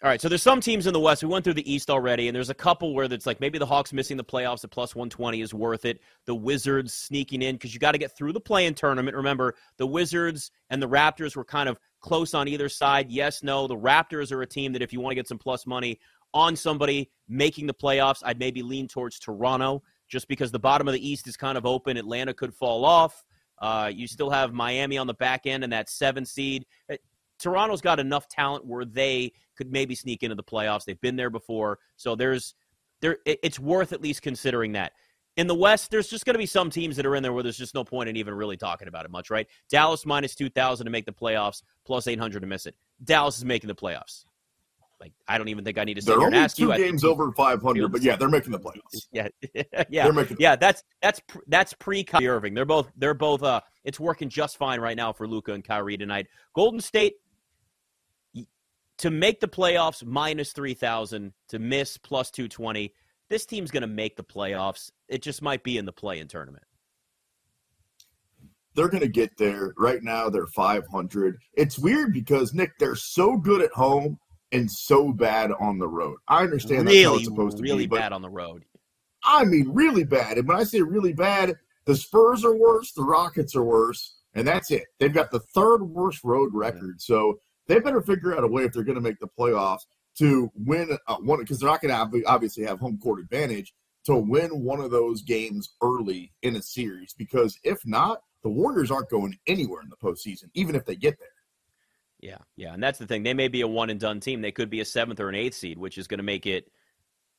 All right, so there's some teams in the West. We went through the East already, and there's a couple where it's like maybe the Hawks missing the playoffs at plus 120 is worth it. The Wizards sneaking in because you got to get through the play-in tournament. Remember, the Wizards and the Raptors were kind of close on either side. Yes, no. The Raptors are a team that if you want to get some plus money on somebody making the playoffs, I'd maybe lean towards Toronto just because the bottom of the East is kind of open. Atlanta could fall off. Uh, you still have Miami on the back end and that seven seed. Toronto's got enough talent where they could maybe sneak into the playoffs. They've been there before, so there's there. It's worth at least considering that. In the West, there's just going to be some teams that are in there where there's just no point in even really talking about it much, right? Dallas minus 2,000 to make the playoffs, plus 800 to miss it. Dallas is making the playoffs. Like, I don't even think I need to sit they're here and ask two you. Two games over 500, but yeah, they're making the playoffs. Yeah, yeah, they're making. yeah. That's that's that's pre Kyrie Irving. They're both they're both. Uh, it's working just fine right now for Luka and Kyrie tonight. Golden State to make the playoffs minus 3000 to miss plus 220 this team's going to make the playoffs. It just might be in the play-in tournament. They're going to get there. Right now they're 500 it's weird because nick they're so good at home and so bad on the road. I understand really, that's how it's supposed to really be bad on the road. I mean really bad. And when i say really bad the spurs are worse the rockets are worse and that's it. They've got the third worst road record. So they better figure out a way if they're going to make the playoffs to win uh, one because they're not going to obviously have home court advantage to win one of those games early in a series because if not, the Warriors aren't going anywhere in the postseason, even if they get there. Yeah, yeah, and that's the thing. They may be a one and done team. They could be a seventh or an eighth seed, which is going to make it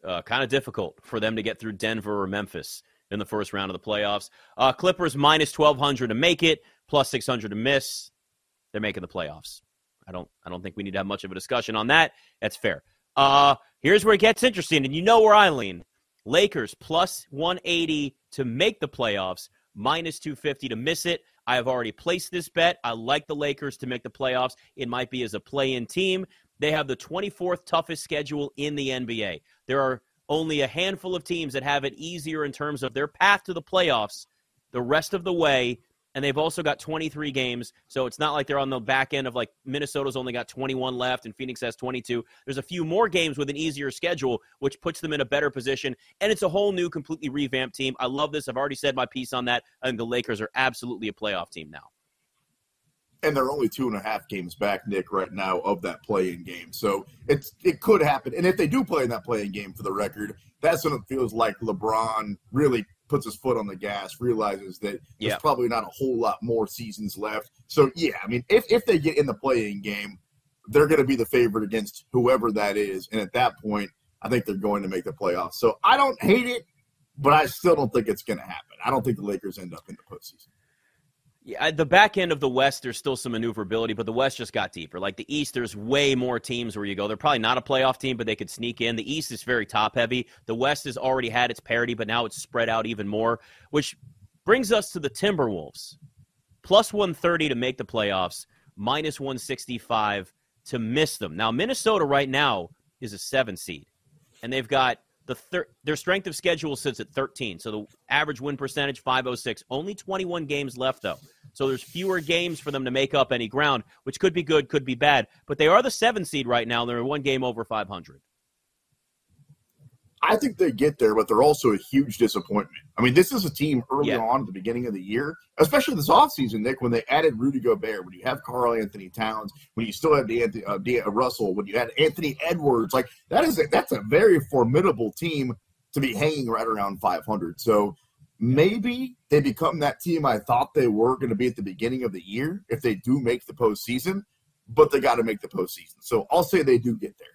uh, kind of difficult for them to get through Denver or Memphis in the first round of the playoffs. Uh, Clippers minus twelve hundred to make it, plus six hundred to miss. They're making the playoffs. I don't I don't think we need to have much of a discussion on that. That's fair. Uh here's where it gets interesting, and you know where I lean. Lakers plus 180 to make the playoffs, minus 250 to miss it. I have already placed this bet. I like the Lakers to make the playoffs. It might be as a play in team. They have the 24th toughest schedule in the NBA. There are only a handful of teams that have it easier in terms of their path to the playoffs the rest of the way and they've also got 23 games. So it's not like they're on the back end of like Minnesota's only got 21 left and Phoenix has 22. There's a few more games with an easier schedule, which puts them in a better position. And it's a whole new, completely revamped team. I love this. I've already said my piece on that. Think the Lakers are absolutely a playoff team now. And they're only two and a half games back, Nick, right now of that play in game. So it's it could happen. And if they do play in that play in game, for the record, that's when it feels like LeBron really puts his foot on the gas, realizes that there's probably not a whole lot more seasons left. So yeah, I mean, if if they get in the play in game, they're going to be the favorite against whoever that is, and at that point, I think they're going to make the playoffs. So I don't hate it, but I still don't think it's going to happen. I don't think the Lakers end up in the postseason. Yeah, the back end of the West, there's still some maneuverability, but the West just got deeper. Like the East, there's way more teams where you go. They're probably not a playoff team, but they could sneak in. The East is very top heavy. The West has already had its parity, but now it's spread out even more, which brings us to the Timberwolves. Plus 130 to make the playoffs, minus 165 to miss them. Now, Minnesota right now is a seven seed, and they've got the thir- their strength of schedule sits at 13. So the average win percentage 506. Only 21 games left though. So there's fewer games for them to make up any ground, which could be good, could be bad. But they are the 7 seed right now. They're one game over 500. I think they get there, but they're also a huge disappointment. I mean, this is a team early Yeah. on at the beginning of the year, especially this offseason, Nick, when they added Rudy Gobert, when you have Karl-Anthony Towns, when you still have D'Anthony, uh, D- uh, Russell, when you had Anthony Edwards. Like, that is a, that's a very formidable team to be hanging right around 500. So maybe they become that team I thought they were going to be at the beginning of the year if they do make the postseason, but they got to make the postseason. So I'll say they do get there.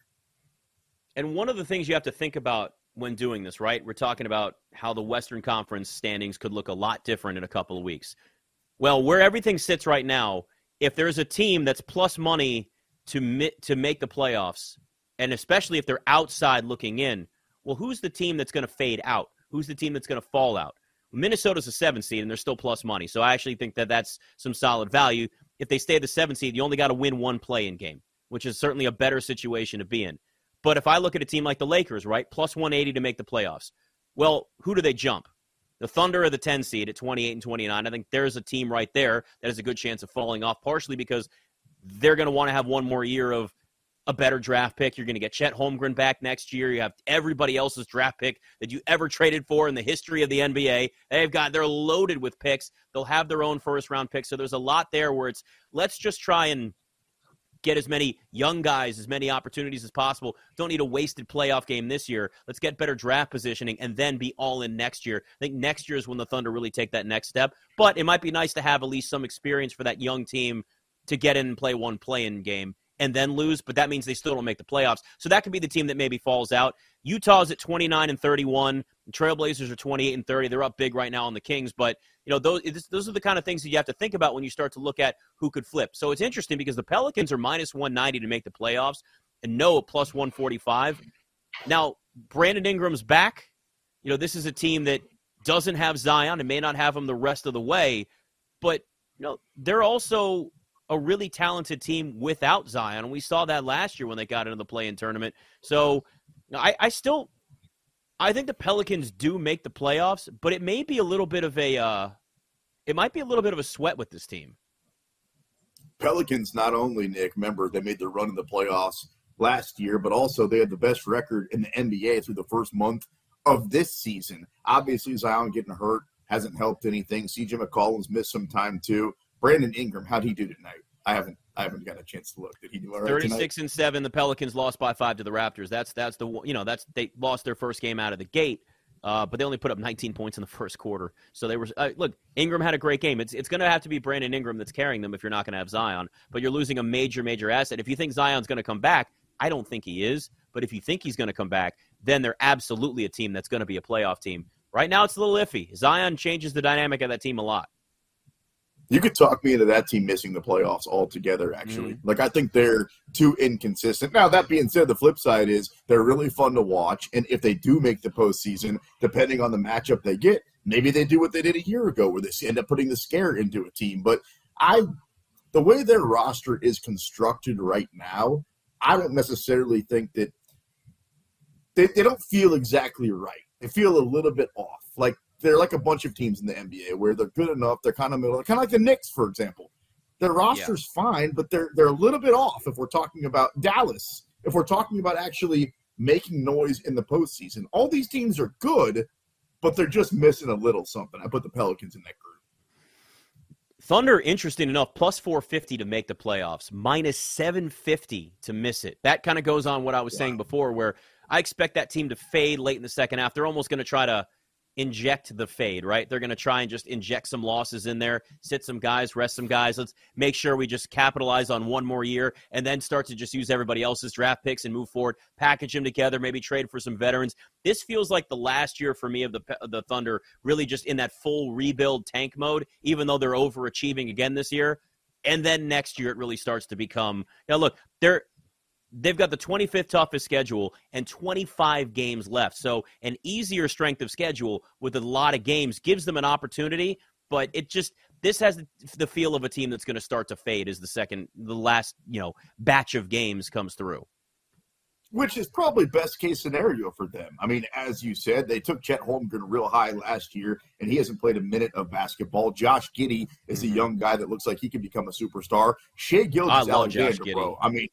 And one of the things you have to think about when doing this, right? We're talking about how the Western Conference standings could look a lot different in a couple of weeks. Well, where everything sits right now, if there's a team that's plus money to mi- to make the playoffs, and especially if they're outside looking in, well, who's the team that's going to fade out? Who's the team that's going to fall out? Minnesota's a seven seed, and they're still plus money. So I actually think that that's some solid value. If they stay at the seven seed, you only got to win one play in game, which is certainly a better situation to be in. But if I look at a team like the Lakers, right, plus 180 to make the playoffs, well, who do they jump? The Thunder are the 10 seed at 28 and 29. I think there's a team right there that has a good chance of falling off, partially because they're going to want to have one more year of a better draft pick. You're going to get Chet Holmgren back next year. You have everybody else's draft pick that you ever traded for in the history of the NBA. They've got they're loaded with picks. They'll have their own first round pick. So there's a lot there where it's let's just try and get as many young guys, as many opportunities as possible. Don't need a wasted playoff game this year. Let's get better draft positioning and then be all in next year. I think next year is when the Thunder really take that next step. But it might be nice to have at least some experience for that young team to get in and play one play in game and then lose, but that means they still don't make the playoffs. So that could be the team that maybe falls out. Utah's at 29 and 31. The Trailblazers are 28 and 30. They're up big right now on the Kings, but you know those those are the kind of things that you have to think about when you start to look at who could flip. So it's interesting because the Pelicans are minus 190 to make the playoffs and no plus 145. Now Brandon Ingram's back. You know this is a team that doesn't have Zion and may not have him the rest of the way, but you know they're also a really talented team without Zion. We saw that last year when they got into the play in tournament. So I, I still I think the Pelicans do make the playoffs, but it may be a little bit of a uh, it might be a little bit of a sweat with this team. Pelicans not only Nick, remember they made their run in the playoffs last year, but also they had the best record in the NBA through the first month of this season. Obviously, Zion getting hurt hasn't helped anything. CJ McCollum's missed some time too. Brandon Ingram, how'd he do tonight? I haven't I haven't got a chance to look. Did he do all right 36 tonight? and 7 the Pelicans lost by 5 to the Raptors. That's that's the you know, that's they lost their first game out of the gate. Uh, but they only put up 19 points in the first quarter. So they were uh, look. Ingram had a great game. It's it's going to have to be Brandon Ingram that's carrying them if you're not going to have Zion. But you're losing a major major asset. If you think Zion's going to come back, I don't think he is. But if you think he's going to come back, then they're absolutely a team that's going to be a playoff team. Right now, it's a little iffy. Zion changes the dynamic of that team a lot. You could talk me into that team missing the playoffs altogether, actually. Mm-hmm. Like, I think they're too inconsistent. Now, that being said, the flip side is they're really fun to watch. And if they do make the postseason, depending on the matchup they get, maybe they do what they did a year ago where they end up putting the scare into a team. But I, the way their roster is constructed right now, I don't necessarily think that they, they don't feel exactly right. They feel a little bit off. Like they're like a bunch of teams in the NBA where they're good enough. They're kind of middle, kind of like the Knicks, for example. Their roster's yeah. fine, but they're they're a little bit off. If we're talking about Dallas, if we're talking about actually making noise in the postseason, all these teams are good, but they're just missing a little something. I put the Pelicans in that group. Thunder, interesting enough, plus 450 to make the playoffs, minus 750 to miss it. That kind of goes on what I was saying before, where I expect that team to fade late in the second half. They're almost going to try to inject the fade, right? They're going to try and just inject some losses in there, sit some guys, rest some guys. Let's make sure we just capitalize on one more year and then start to just use everybody else's draft picks and move forward, package them together, maybe trade for some veterans. This feels like the last year for me of the the Thunder, really just in that full rebuild tank mode, even though they're overachieving again this year. And then next year it really starts to become. Now look, they're they've got the 25th toughest schedule and 25 games left. So an easier strength of schedule with a lot of games gives them an opportunity, but it just this has the feel of a team that's going to start to fade as the second the last, you know, batch of games comes through. Which is probably best case scenario for them. I mean, as you said, they took Chet Holmgren real high last year, and he hasn't played a minute of basketball. Josh Giddey is mm-hmm. a young guy that looks like he could become a superstar. Shai Gilgeous-Alexander, bro. I mean,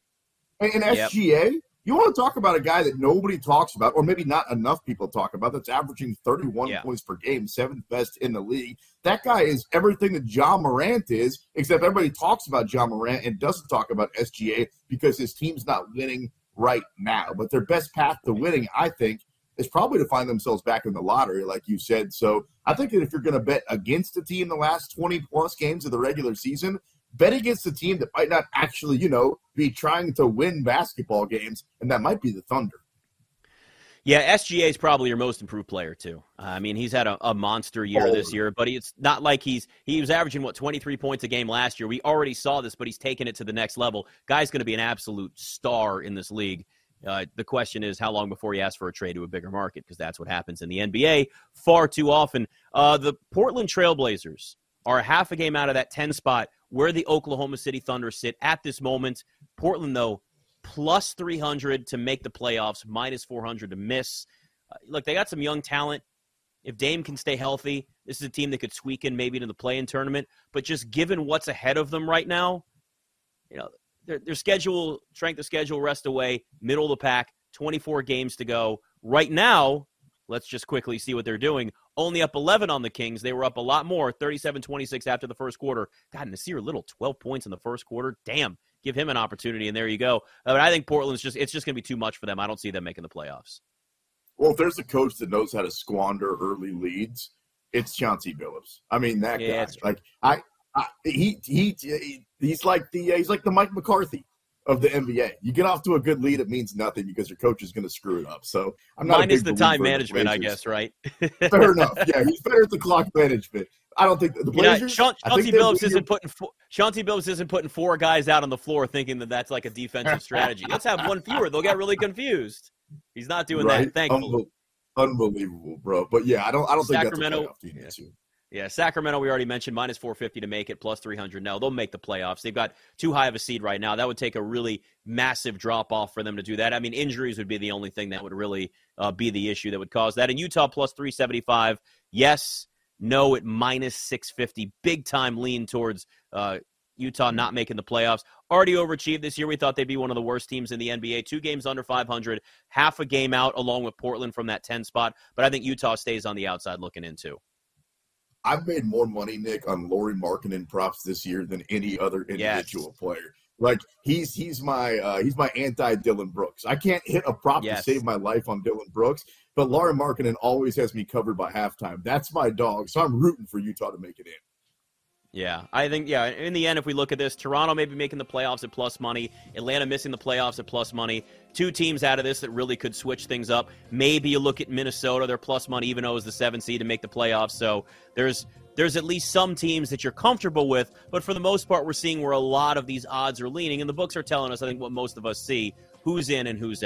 and SGA, yep. you want to talk about a guy that nobody talks about, or maybe not enough people talk about, that's averaging 31 yeah. points per game, seventh best in the league. That guy is everything that John Morant is, except everybody talks about John Morant and doesn't talk about SGA because his team's not winning right now. But their best path to winning, I think, is probably to find themselves back in the lottery, like you said. So I think that if you're going to bet against a team the last 20 plus games of the regular season, bet against a team that might not actually, you know, be trying to win basketball games, and that might be the Thunder. Yeah, SGA is probably your most improved player too. Uh, I mean, he's had a, a monster year oh. this year, but it's not like he's he was averaging what 23 points a game last year. We already saw this, but he's taken it to the next level. Guy's going to be an absolute star in this league. Uh, the question is how long before he asks for a trade to a bigger market because that's what happens in the NBA far too often. Uh, the Portland Trailblazers are half a game out of that 10 spot where the Oklahoma City Thunder sit at this moment. Portland, though, plus 300 to make the playoffs, minus 400 to miss. Uh, look, they got some young talent. If Dame can stay healthy, this is a team that could squeak in maybe into the play-in tournament. But just given what's ahead of them right now, you know, their, their schedule, strength of schedule, rest away, middle of the pack, 24 games to go. Right now, let's just quickly see what they're doing. Only up 11 on the Kings. They were up a lot more, 37 26 after the first quarter. God, Nassir Little, 12 points in the first quarter. Damn. Give him an opportunity, and there you go. Uh, but I think Portland's just, it's just going to be too much for them. I don't see them making the playoffs. Well, if there's a coach that knows how to squander early leads, it's Chauncey Billups. I mean, that yeah, guy. Like, I, I, he, he, he, he's like the, he's like the Mike McCarthy of the NBA. You get off to a good lead, it means nothing because your coach is going to screw it up. So I'm not. Mine is the time management, I guess, right? Fair enough. Yeah, he's better at the clock management. I don't think the Blazers. Yeah, Chauncey Billups isn't putting four, Chauncey Billups isn't putting four guys out on the floor thinking that that's like a defensive strategy. Let's have one fewer; they'll get really confused. He's not doing right? that. Thankfully. Unbelievable, bro. But yeah, I don't. I don't Sacramento, think that's a playoff team. Yeah, Sacramento, we already mentioned, minus 450 to make it, plus 300 now. They'll make the playoffs. They've got too high of a seed right now. That would take a really massive drop off for them to do that. I mean, injuries would be the only thing that would really uh, be the issue that would cause that. And Utah, plus 375. Yes, no at minus 650. Big time lean towards uh, Utah not making the playoffs. Already overachieved this year. We thought they'd be one of the worst teams in the NBA. Two games under 500, half a game out along with Portland from that 10 spot. But I think Utah stays on the outside looking into. I've made more money, Nick, on Lauri Markkanen props this year than any other individual yes. player. Like he's he's my uh, he's my anti Dillon Brooks. I can't hit a prop yes. to save my life on Dillon Brooks, but Lauri Markkanen always has me covered by halftime. That's my dog, so I'm rooting for Utah to make it in. Yeah, I think yeah. In the end, if we look at this, Toronto maybe making the playoffs at plus money, Atlanta missing the playoffs at plus money. Two teams out of this that really could switch things up. Maybe you look at Minnesota; they're plus money, even though it's the seven seed to make the playoffs. So there's there's at least some teams that you're comfortable with. But for the most part, we're seeing where a lot of these odds are leaning, and the books are telling us, I think, what most of us see: who's in and who's out.